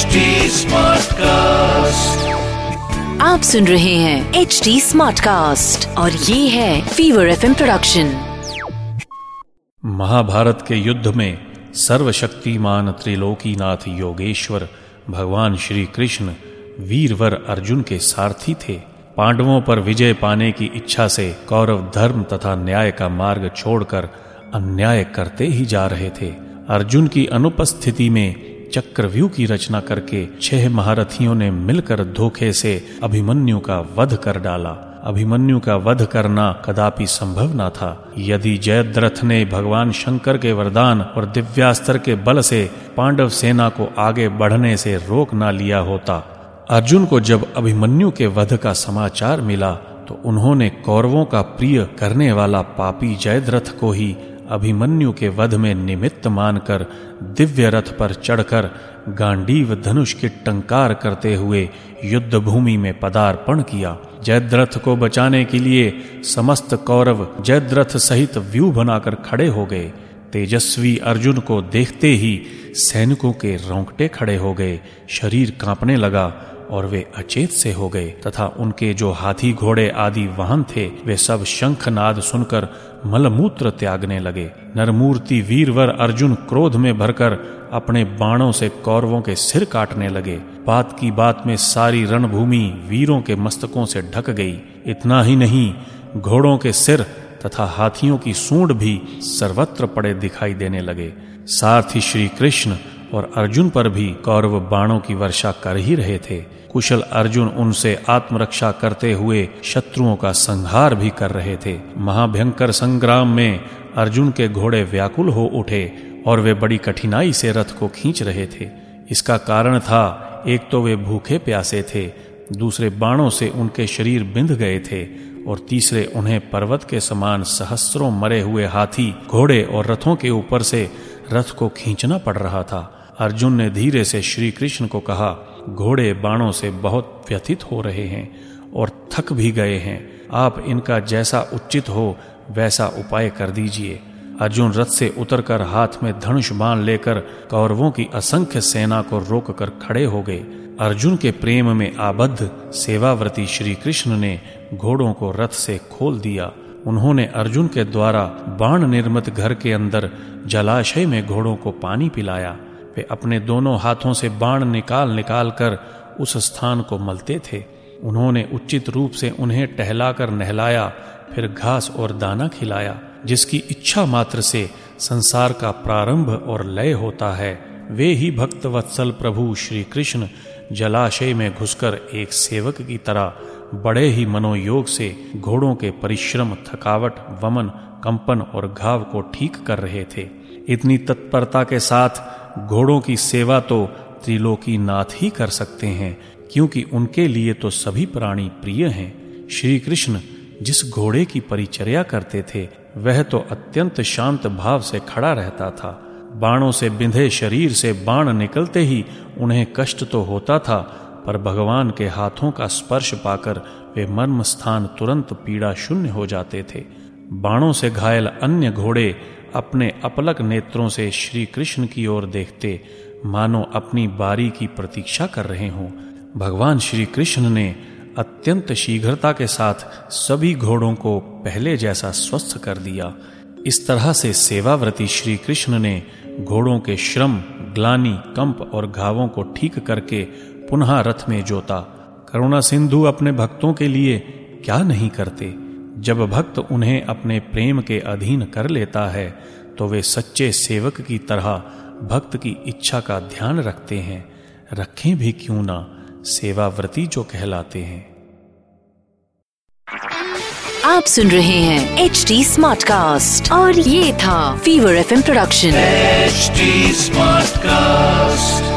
HD Smartcast. आप सुन रहे हैं एच डी स्मार्ट कास्ट और ये है फीवर एफ़ प्रोडक्शन महाभारत के युद्ध में सर्वशक्तिमान त्रिलोकीनाथ योगेश्वर भगवान श्री कृष्ण वीरवर अर्जुन के सारथी थे। पांडवों पर विजय पाने की इच्छा से कौरव धर्म तथा न्याय का मार्ग छोड़कर अन्याय करते ही जा रहे थे। अर्जुन की अनुपस्थिति में चक्रव्यूह की रचना करके छह महारथियों ने मिलकर धोखे से अभिमन्यु का वध कर डाला। अभिमन्यु का वध करना कदापि संभव न था। यदि जयद्रथ ने भगवान शंकर के वरदान और दिव्यास्त्र के बल से पांडव सेना को आगे बढ़ने से रोक ना लिया होता, अर्जुन को जब अभिमन्यु के वध का समाचार मिला तो उन्होंने कौरवों का प्रिय करने वाला पापी जयद्रथ को ही अभिमन्यु के वध में निमित्त मानकर दिव्य रथ पर चढ़कर गांडीव धनुष के टंकार करते हुए युद्ध भूमि में पदार्पण किया। जयद्रथ को बचाने के लिए समस्त कौरव जयद्रथ सहित व्यू बनाकर खड़े हो गए। तेजस्वी अर्जुन को देखते ही सैनिकों के रोंगटे खड़े हो गए, शरीर कांपने लगा और वे अचेत से हो गए तथा उनके जो हाथी, घोड़े आदि वाहन थे, वे सब शंखनाद सुनकर मलमूत्र त्यागने लगे। नरमूर्ति वीरवर अर्जुन क्रोध में भरकर अपने बाणों से कौरवों के सिर काटने लगे। बात की बात में सारी रणभूमि वीरों के मस्तकों से ढक गई। इतना ही नहीं, घोड़ों के सिर तथा हाथियों की सूंड भी सर्वत्र पड़े दिखाई देने लगे। साथ ही श्री कृष्ण और अर्जुन पर भी कौरव बाणों की वर्षा कर ही रहे थे। कुशल अर्जुन उनसे आत्मरक्षा करते हुए शत्रुओं का संहार भी कर रहे थे। महाभयंकर संग्राम में अर्जुन के घोड़े व्याकुल हो उठे और वे बड़ी कठिनाई से रथ को खींच रहे थे। इसका कारण था, एक तो वे भूखे प्यासे थे, दूसरे बाणों से उनके शरीर बिंध गए थे और तीसरे उन्हें पर्वत के समान सहस्रों मरे हुए हाथी, घोड़े और रथों के ऊपर से रथ को खींचना पड़ रहा था। अर्जुन ने धीरे से श्री कृष्ण को कहा, घोड़े बाणों से बहुत व्यथित हो रहे हैं और थक भी गए हैं। आप इनका जैसा उचित हो, वैसा उपाय कर दीजिए। अर्जुन रथ से उतरकर हाथ में धनुष बाण लेकर कौरवों की असंख्य सेना को रोककर खड़े हो गए। अर्जुन के प्रेम में आबद्ध सेवाव्रती श्री कृष्ण ने घोड़ों को रथ से खोल दिया। उन्होंने अर्जुन के द्वारा बाण निर्मित घर के अंदर जलाशय में घोड़ों को पानी पिलाया। वे अपने दोनों हाथों से बाण निकाल निकाल कर उस स्थान को मलते थे। उन्होंने उचित रूप से उन्हें टहलाकर नहलाया, फिर घास और दाना खिलाया, जिसकी इच्छा मात्र से संसार का प्रारंभ और लय होता है। वे ही भक्त वत्सल प्रभु श्री कृष्ण जलाशय में घुसकर एक सेवक की तरह बड़े ही मनोयोग से घोड़ों के परिश्रम, थकावट, वमन, कंपन और घाव को ठीक कर रहे थे। इतनी तत्परता के साथ घोड़ों की सेवा तो त्रिलोकी नाथ ही कर सकते हैं, क्योंकि उनके लिए तो सभी प्राणी प्रिय हैं। श्री कृष्ण जिस घोड़े की परिचर्या करते थे, वह तो अत्यंत शांत भाव से खड़ा रहता था। बाणों से बिंधे शरीर से बाण निकलते ही उन्हें कष्ट तो होता था पर भगवान के हाथों का स्पर्श पाकर वे मर्म स्थान तुरंत पीड़ा शून्य हो जाते थे। बाणों से घायल अन्य घोड़े अपने अपलक नेत्रों से श्री कृष्ण की ओर देखते, मानो अपनी बारी की प्रतीक्षा कर रहे हों। भगवान श्री कृष्ण ने अत्यंत शीघ्रता के साथ सभी घोड़ों को पहले जैसा स्वस्थ कर दिया। इस तरह से सेवाव्रती श्री कृष्ण ने घोड़ों के श्रम, ग्लानी, कंप और घावों को ठीक करके पुनः रथ में जोता। करुणा सिंधु अपने भक्तों के लिए क्या नहीं करते? जब भक्त उन्हें अपने प्रेम के अधीन कर लेता है तो वे सच्चे सेवक की तरह भक्त की इच्छा का ध्यान रखते हैं। रखें भी क्यों ना सेवाव्रती जो कहलाते हैं। आप सुन रहे हैं एच डी स्मार्ट कास्ट और ये था fever F production HD Smartcast.